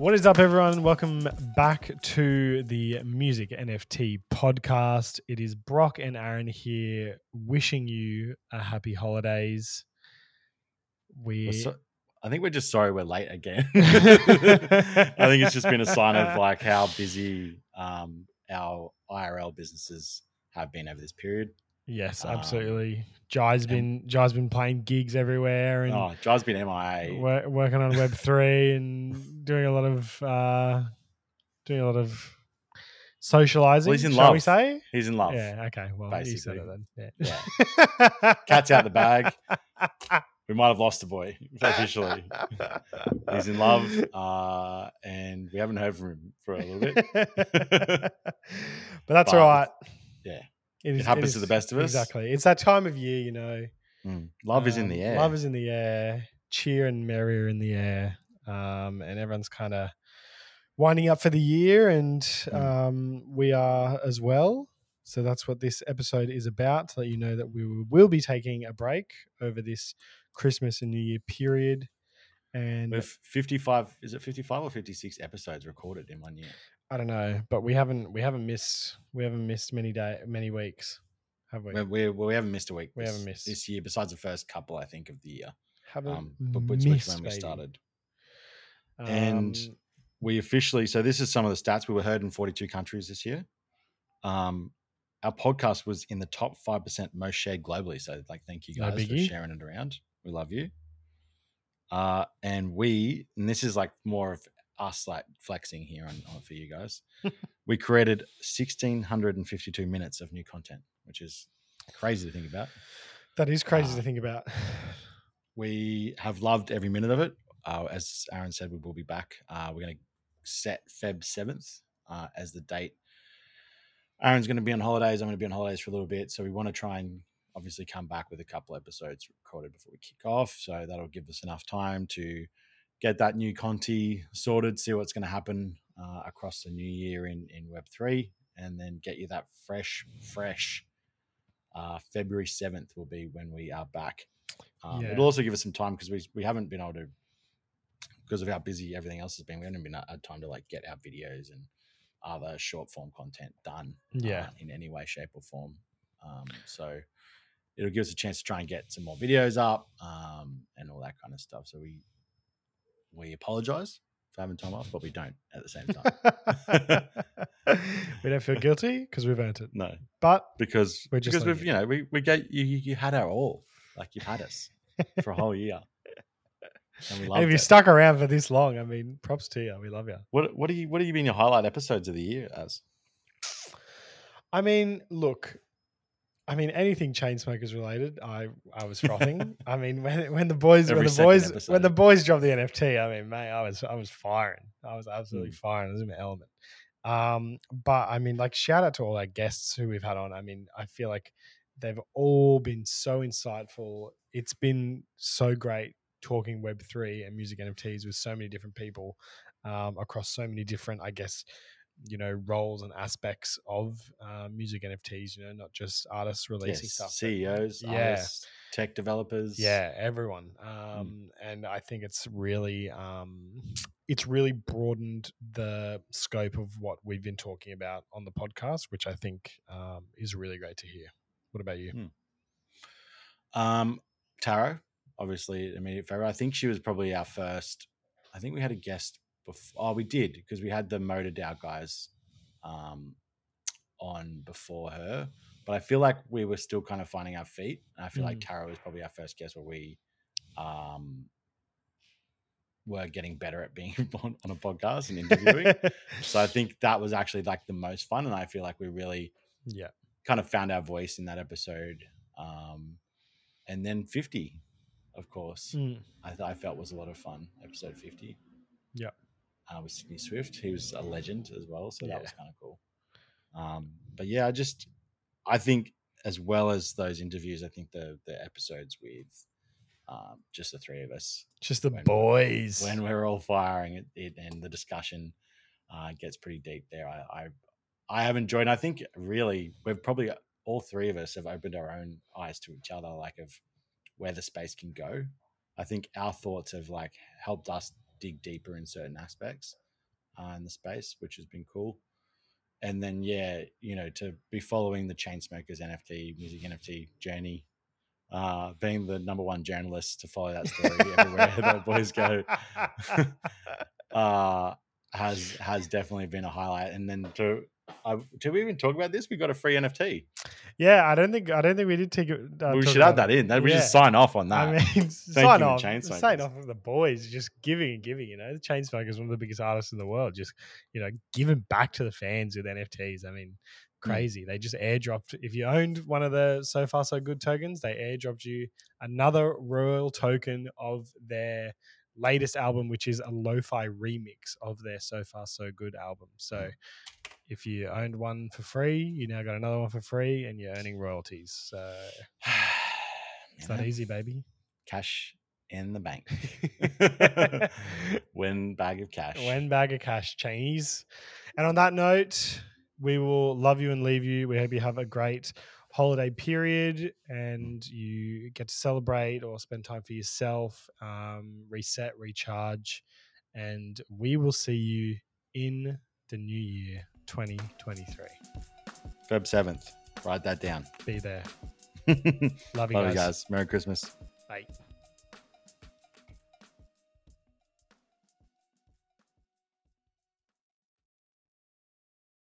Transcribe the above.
What is up, everyone? Welcome back to the Music NFT podcast. It is Brock and Aaron here, wishing you a happy holidays. We, so- I think we're just sorry we're late again. I think it's just been a sign of like how busy um, our IRL businesses have been over this period. yes, um, absolutely. Jai's been Jai's been playing gigs everywhere and Oh, Jai's been MIA. wor- working on Web three and doing a lot of uh, doing a lot of socializing. he's in shall we say? He's in love. Yeah. Okay. Well, basically. then. Yeah. Cat's out the bag. We might have lost a boy officially. He's in love, uh, and we haven't heard from him for a little bit. but that's But all right. yeah. It, It happens to the best of us. Exactly. It's that time of year, you know. Mm. Love is in Um, the air. Love is in the air. Cheer and merry are in the air. Um, and everyone's kind of winding up for the year, and Mm. um, we are as well. So that's what this episode is about to let you know that we will be taking a break over this Christmas and New Year period. And With 55, is it 55 or 56 episodes recorded in one year? I don't know, but we haven't we haven't missed we haven't missed many day many weeks, have we? We, we, we haven't missed a week. We this, haven't missed. this year, besides the first couple, I think, of the year. haven't Um, but which missed, when we started. And Um, We officially, so this is some of the stats. We were heard in 42 countries this year. Um, our podcast was in the top 5% most shared globally. So, like, thank you No guys for sharing it around. We love you. Uh, and we, and this is like more of us like flexing here on, on for you guys. we created 1,652 minutes of new content, which is crazy to think about. that is crazy uh, to think about. We have loved every minute of it. Uh, as Aaron said, we will be back. Uh, we're going to set Feb 7th uh, as the date. Aaron's going to be on holidays. I'm going to be on holidays for a little bit. So we want to try and obviously come back with a couple episodes recorded before we kick off. So that'll give us enough time to get that new Conti sorted, see what's going to happen uh, across the new year in, in Web3, and then get you that fresh, fresh uh, February 7th will be when we are back. Um, Yeah. It'll also give us some time because we, we haven't been able to, because of how busy everything else has been, we haven't been had time to like get our videos and other short form content done Yeah. uh, in any way, shape, or form. Um, so it'll give us a chance to try and get some more videos up um, and all that kind of stuff. So we we apologize for having time off, but we don't at the same time. we don't feel guilty because we've earned it. no, But because we're just because we've you you know we we get you you you had our all like you had us for a whole year. And we and if you it. stuck around for this long, I mean, props to you. We love you. What what do you what have you been your highlight episodes of the year as? I mean, look, I mean, anything Chainsmokers related, I I was frothing. I mean, when when the boys Every when the boys when the boys dropped the NFT, I mean, mate, I was I was firing. I was absolutely Mm. firing. I was in my element. Um, but I mean, like, shout out to all our guests who we've had on. I mean, I feel like they've all been so insightful. It's been so great talking Web three and music NFTs with so many different people um, across so many different, I guess, you know, roles and aspects of uh, music NFTs. You know, not just artists releasing Yes, stuff. but- CEOs, Yeah. artists, tech developers. yeah, everyone. Um, and I think it's really, um, it's really broadened the scope of what we've been talking about on the podcast, which I think um, is really great to hear. What about you? Um, Taro, obviously immediate favorite. I think she was probably our first. I think we had a guest before. Oh, we did because we had the Motor DAO guys um, on before her. But I feel like we were still kind of finding our feet. And I feel like Mm. Taro was probably our first guest where we um, were getting better at being on, on a podcast and interviewing. so I think that was actually like the most fun. And I feel like we really yeah, kind of found our voice in that episode. Um, and then 50, of course, Mm, I, th- I felt was a lot of fun. Episode 50. Yep. Uh, with Sydney Swift. He was a legend as well. So Yeah. that was kind of cool. Um, but yeah, I just, I think as well as those interviews, I think the, the episodes with um, just the three of us just the When- boys. when we're all firing it, it and the discussion uh, gets pretty deep there. I, I I have enjoyed. I think really we've probably all three of us have opened our own eyes to each other, like of where the space can go. I think our thoughts have like helped us dig deeper in certain aspects. uh, in the space, which has been cool. And then yeah, you know, to be following the Chainsmokers NFT music NFT journey, uh, being the number one journalist to follow that story everywhere the boys go, uh, has has definitely been a highlight. And then to uh, did we even talk about this? We got a free NFT. Yeah, I don't think I don't think we did take it. Uh, we should add that in. That we Yeah. just sign off on that. I mean, sign off, sign off of the boys, just giving and giving. You know, the Chainsmokers, one of the biggest artists in the world, just you know, giving back to the fans with NFTs. I mean, crazy. They just airdropped. If you owned one of the So Far So Good tokens, they airdropped you another royal token of their latest album, which is a lo-fi remix of their So Far So Good album. So. Mm. If you owned one for free, you now got another one for free, and you're earning royalties. So it's not easy, baby. Cash in the bank. Win bag of cash. Win bag of cash, Chinese. And on that note, we will love you and leave you. We hope you have a great holiday period and you get to celebrate or spend time for yourself, um, reset, recharge. And we will see you in the new year 2023. Feb seventh. Write that down. Be there. Love Love you you guys. guys. Merry Christmas. Bye.